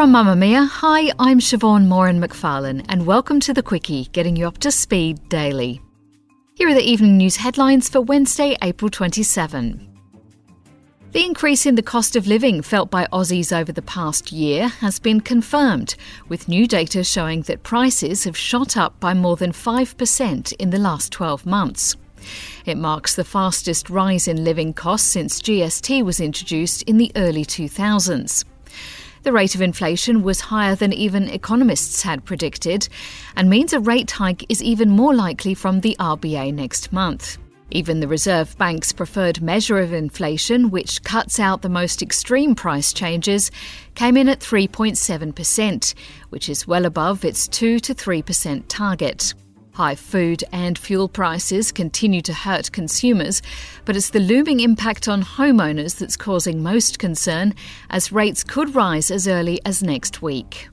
From Mamamia, hi, I'm Siobhan Moran McFarlane, and welcome to the Quicky, getting you up to speed daily. Here are the evening news headlines for Wednesday, April 27. The increase in the cost of living felt by Aussies over the past year has been confirmed, with new data showing that prices have shot up by more than 5% in the last 12 months. It marks the fastest rise in living costs since GST was introduced in the early 2000s. The rate of inflation was higher than even economists had predicted, and means a rate hike is even more likely from the RBA next month. Even the Reserve Bank's preferred measure of inflation, which cuts out the most extreme price changes, came in at 3.7%, which is well above its 2 to 3% target. High food and fuel prices continue to hurt consumers, but it's the looming impact on homeowners that's causing most concern, as rates could rise as early as next week.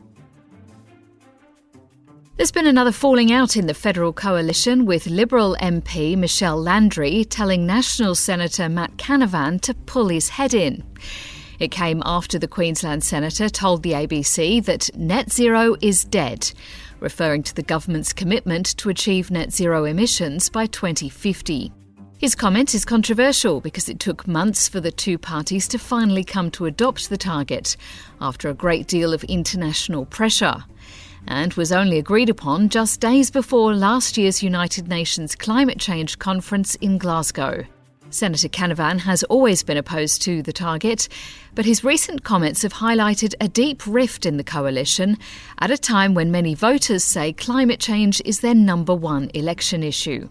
There's been another falling out in the federal coalition, with Liberal MP Michelle Landry telling National Senator Matt Canavan to pull his head in. It came after the Queensland Senator told the ABC that net zero is dead referring to the government's commitment to achieve net zero emissions by 2050. His comment is controversial because it took months for the two parties to finally come to adopt the target after a great deal of international pressure, and was only agreed upon just days before last year's United Nations Climate Change Conference in Glasgow. Senator Canavan has always been opposed to the target, but his recent comments have highlighted a deep rift in the coalition at a time when many voters say climate change is their number one election issue.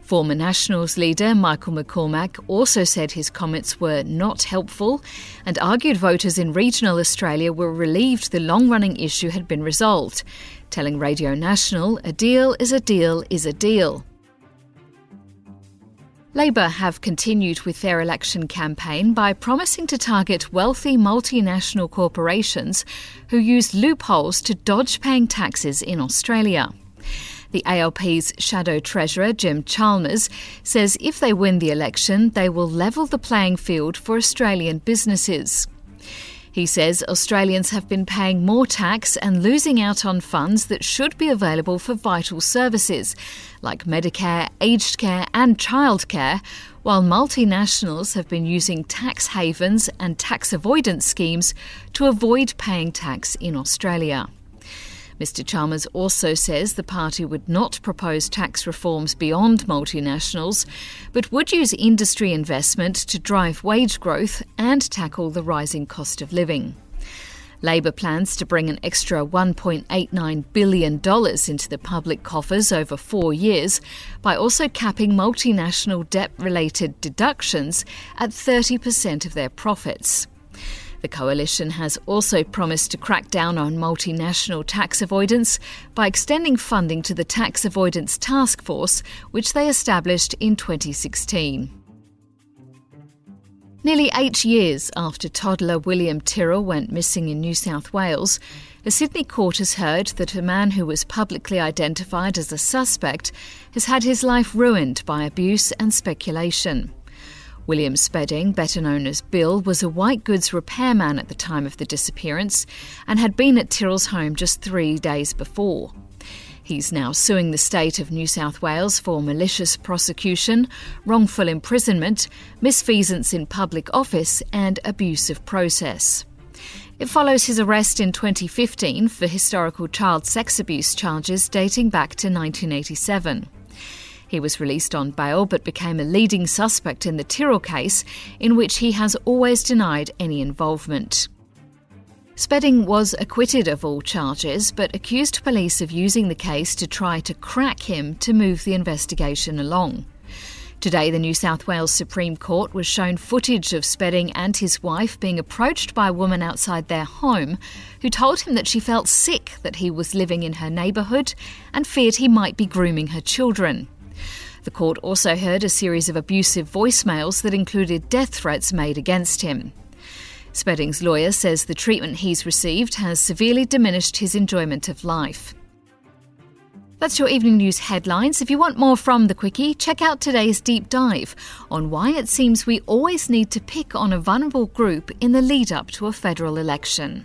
Former Nationals leader Michael McCormack also said his comments were not helpful and argued voters in regional Australia were relieved the long running issue had been resolved, telling Radio National a deal is a deal is a deal. Labor have continued with their election campaign by promising to target wealthy multinational corporations who use loopholes to dodge paying taxes in Australia. The ALP's shadow treasurer, Jim Chalmers, says if they win the election, they will level the playing field for Australian businesses. He says Australians have been paying more tax and losing out on funds that should be available for vital services like Medicare, aged care, and childcare, while multinationals have been using tax havens and tax avoidance schemes to avoid paying tax in Australia. Mr. Chalmers also says the party would not propose tax reforms beyond multinationals, but would use industry investment to drive wage growth and tackle the rising cost of living. Labor plans to bring an extra $1.89 billion into the public coffers over four years by also capping multinational debt related deductions at 30% of their profits. The coalition has also promised to crack down on multinational tax avoidance by extending funding to the Tax Avoidance Task Force, which they established in 2016. Nearly eight years after toddler William Tyrrell went missing in New South Wales, a Sydney court has heard that a man who was publicly identified as a suspect has had his life ruined by abuse and speculation. William Spedding, better known as Bill, was a white goods repairman at the time of the disappearance and had been at Tyrrell's home just three days before. He's now suing the state of New South Wales for malicious prosecution, wrongful imprisonment, misfeasance in public office, and abuse of process. It follows his arrest in 2015 for historical child sex abuse charges dating back to 1987. He was released on bail but became a leading suspect in the Tyrrell case, in which he has always denied any involvement. Spedding was acquitted of all charges, but accused police of using the case to try to crack him to move the investigation along. Today, the New South Wales Supreme Court was shown footage of Spedding and his wife being approached by a woman outside their home who told him that she felt sick that he was living in her neighbourhood and feared he might be grooming her children. The court also heard a series of abusive voicemails that included death threats made against him. Spedding's lawyer says the treatment he's received has severely diminished his enjoyment of life. That's your evening news headlines. If you want more from the Quicky, check out today's deep dive on why it seems we always need to pick on a vulnerable group in the lead up to a federal election.